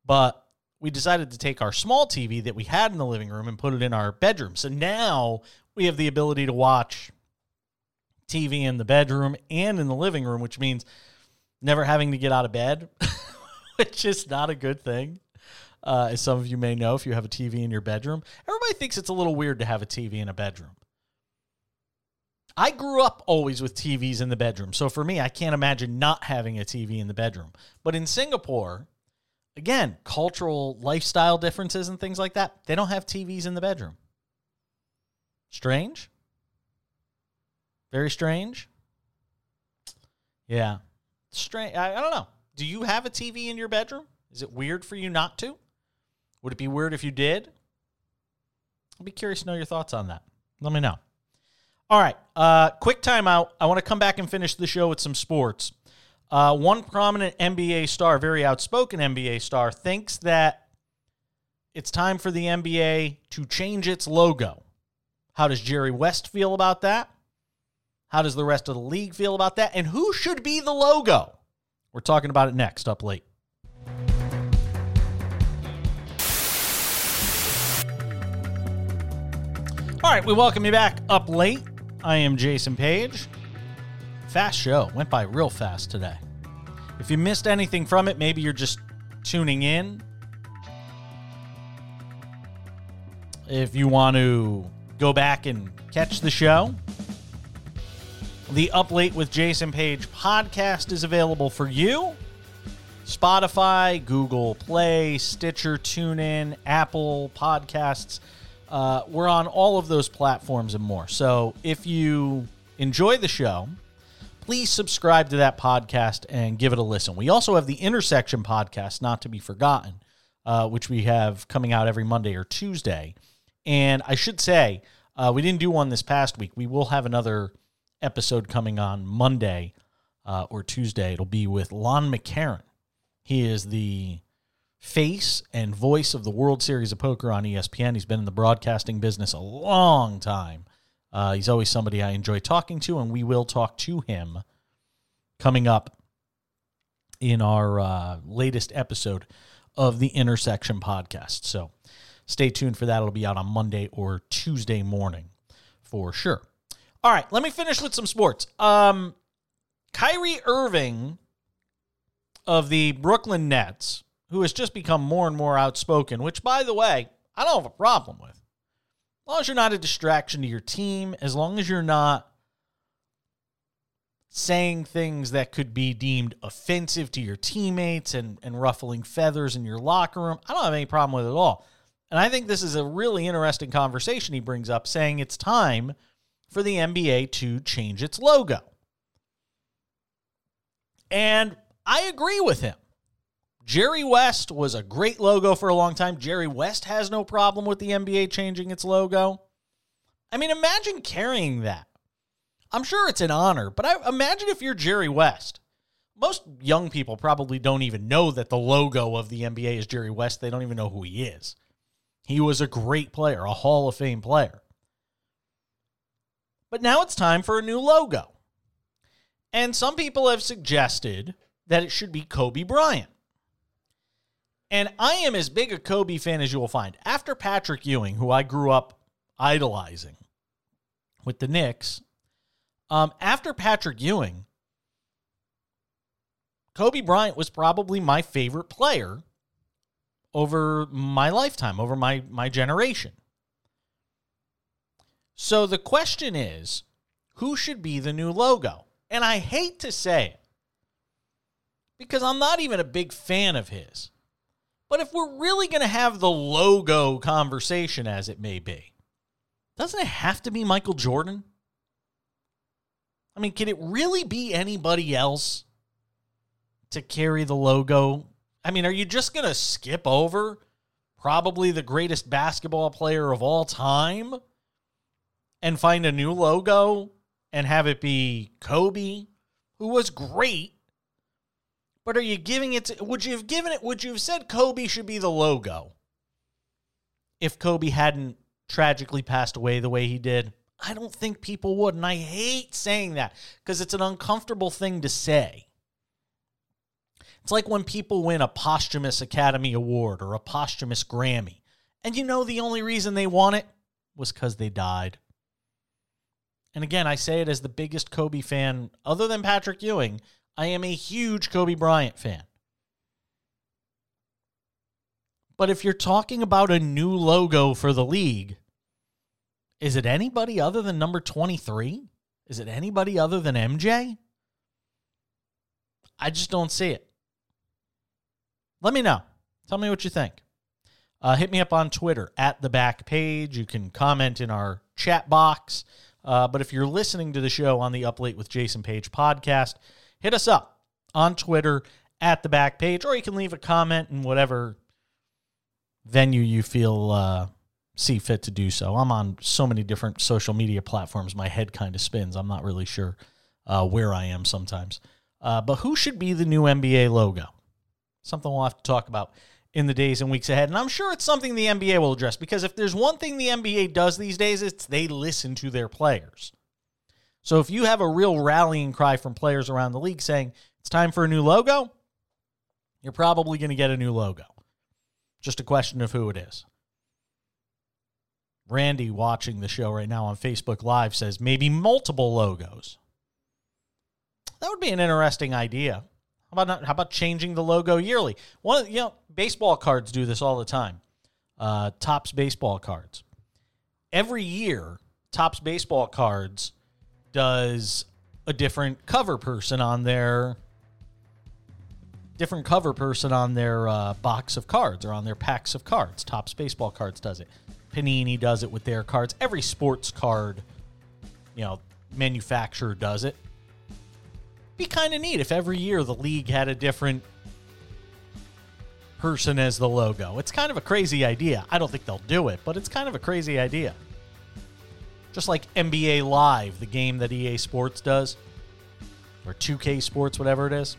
But we decided to take our small TV that we had in the living room and put it in our bedroom. So now we have the ability to watch TV in the bedroom and in the living room, which means never having to get out of bed, [laughs] which is not a good thing. Uh, as some of you may know, if you have a TV in your bedroom, everybody thinks it's a little weird to have a TV in a bedroom. I grew up always with TVs in the bedroom. So for me, I can't imagine not having a TV in the bedroom. But in Singapore, again, cultural lifestyle differences and things like that, they don't have TVs in the bedroom. Strange? Very strange? Yeah. Strange. I, I don't know. Do you have a TV in your bedroom? Is it weird for you not to? Would it be weird if you did? I'd be curious to know your thoughts on that. Let me know. All right. Uh, quick timeout. I want to come back and finish the show with some sports. Uh, one prominent NBA star, very outspoken NBA star, thinks that it's time for the NBA to change its logo. How does Jerry West feel about that? How does the rest of the league feel about that? And who should be the logo? We're talking about it next, up late. All right, we welcome you back up late. I am Jason Page. Fast show. Went by real fast today. If you missed anything from it, maybe you're just tuning in. If you want to go back and catch the show, the Up Late with Jason Page podcast is available for you. Spotify, Google Play, Stitcher, TuneIn, Apple Podcasts. Uh, we're on all of those platforms and more. So if you enjoy the show, please subscribe to that podcast and give it a listen. We also have the Intersection podcast, not to be forgotten, uh, which we have coming out every Monday or Tuesday. And I should say, uh, we didn't do one this past week. We will have another episode coming on Monday uh, or Tuesday. It'll be with Lon McEachern. He is the face and voice of the World Series of Poker on ESPN. He's been in the broadcasting business a long time. Uh, he's always somebody I enjoy talking to, and we will talk to him coming up in our uh, latest episode of the Intersection podcast. So stay tuned for that. It'll be out on Monday or Tuesday morning for sure. All right, let me finish with some sports. Um, Kyrie Irving of the Brooklyn Nets, who has just become more and more outspoken, which, by the way, I don't have a problem with. As long as you're not a distraction to your team, as long as you're not saying things that could be deemed offensive to your teammates and, and ruffling feathers in your locker room, I don't have any problem with it at all. And I think this is a really interesting conversation he brings up, saying it's time for the NBA to change its logo. And I agree with him. Jerry West was a great logo for a long time. Jerry West has no problem with the NBA changing its logo. I mean, imagine carrying that. I'm sure it's an honor, but I imagine if you're Jerry West. Most young people probably don't even know that the logo of the NBA is Jerry West. They don't even know who he is. He was a great player, a Hall of Fame player. But now it's time for a new logo. And some people have suggested that it should be Kobe Bryant. And I am as big a Kobe fan as you will find. After Patrick Ewing, who I grew up idolizing with the Knicks, um, after Patrick Ewing, Kobe Bryant was probably my favorite player over my lifetime, over my, my generation. So the question is who should be the new logo? And I hate to say it because I'm not even a big fan of his. But if we're really going to have the logo conversation, as it may be, doesn't it have to be Michael Jordan? I mean, can it really be anybody else to carry the logo? I mean, are you just going to skip over probably the greatest basketball player of all time and find a new logo and have it be Kobe, who was great? But are you giving it? To, would you have given it? Would you have said Kobe should be the logo if Kobe hadn't tragically passed away the way he did? I don't think people would, and I hate saying that because it's an uncomfortable thing to say. It's like when people win a posthumous Academy Award or a posthumous Grammy, and you know the only reason they won it was because they died. And again, I say it as the biggest Kobe fan, other than Patrick Ewing. I am a huge Kobe Bryant fan. But if you're talking about a new logo for the league, is it anybody other than number 23? Is it anybody other than MJ? I just don't see it. Let me know. Tell me what you think. Uh, hit me up on Twitter at the back page. You can comment in our chat box. Uh, but if you're listening to the show on the Up Late with Jason Page podcast, hit us up on Twitter at the back page, or you can leave a comment in whatever venue you feel uh, see fit to do so. I'm on so many different social media platforms, my head kind of spins. I'm not really sure uh, where I am sometimes. Uh, but who should be the new NBA logo? Something we'll have to talk about in the days and weeks ahead. And I'm sure it's something the NBA will address because if there's one thing the NBA does these days, it's they listen to their players. So if you have a real rallying cry from players around the league saying it's time for a new logo, you're probably going to get a new logo. Just a question of who it is. Randy watching the show right now on Facebook Live says maybe multiple logos. That would be an interesting idea. How about not, how about changing the logo yearly? One, you know, baseball cards do this all the time. Uh, Topps baseball cards. Every year, Topps baseball cards does a different cover person on their different cover person on their uh, box of cards or on their packs of cards. Topps baseball cards does it. Panini does it with their cards. Every sports card, you know, manufacturer does it. Be kind of neat if every year the league had a different person as the logo. It's kind of a crazy idea. I don't think they'll do it, but it's kind of a crazy idea. Just like NBA Live, the game that EA Sports does, or 2K Sports, whatever it is.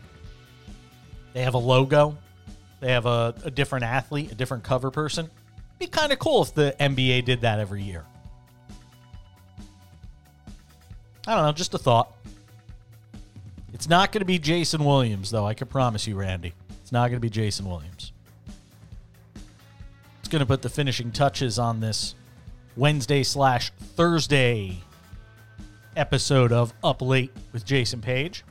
They have a logo, they have a, a different athlete, a different cover person. Be kind of cool if the NBA did that every year. I don't know, just a thought. It's not going to be Jason Williams, though. I can promise you, Randy. It's not going to be Jason Williams. It's going to put the finishing touches on this Wednesday slash Thursday episode of Up Late with Jason Page.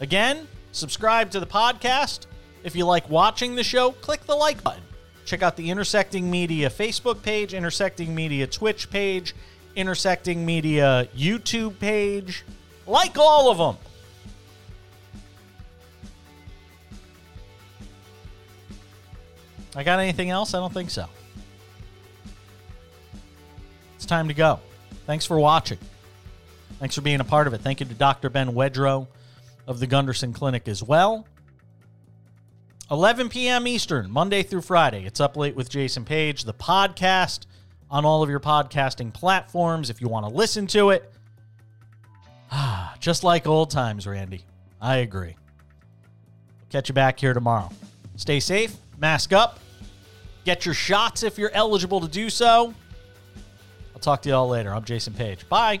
Again, subscribe to the podcast. If you like watching the show, click the like button. Check out the Intersecting Media Facebook page, Intersecting Media Twitch page, Intersecting Media YouTube page. Like all of them. I got anything else? I don't think so. It's time to go. Thanks for watching. Thanks for being a part of it. Thank you to Dr. Ben Wedro of the Gundersen Clinic as well. 11 p.m. Eastern, Monday through Friday. It's Up Late with Jason Page, the podcast on all of your podcasting platforms if you want to listen to it. Ah, [sighs] just like old times, Randy. I agree. Catch you back here tomorrow. Stay safe, mask up, get your shots if you're eligible to do so. Talk to you all later. I'm Jason Page. Bye.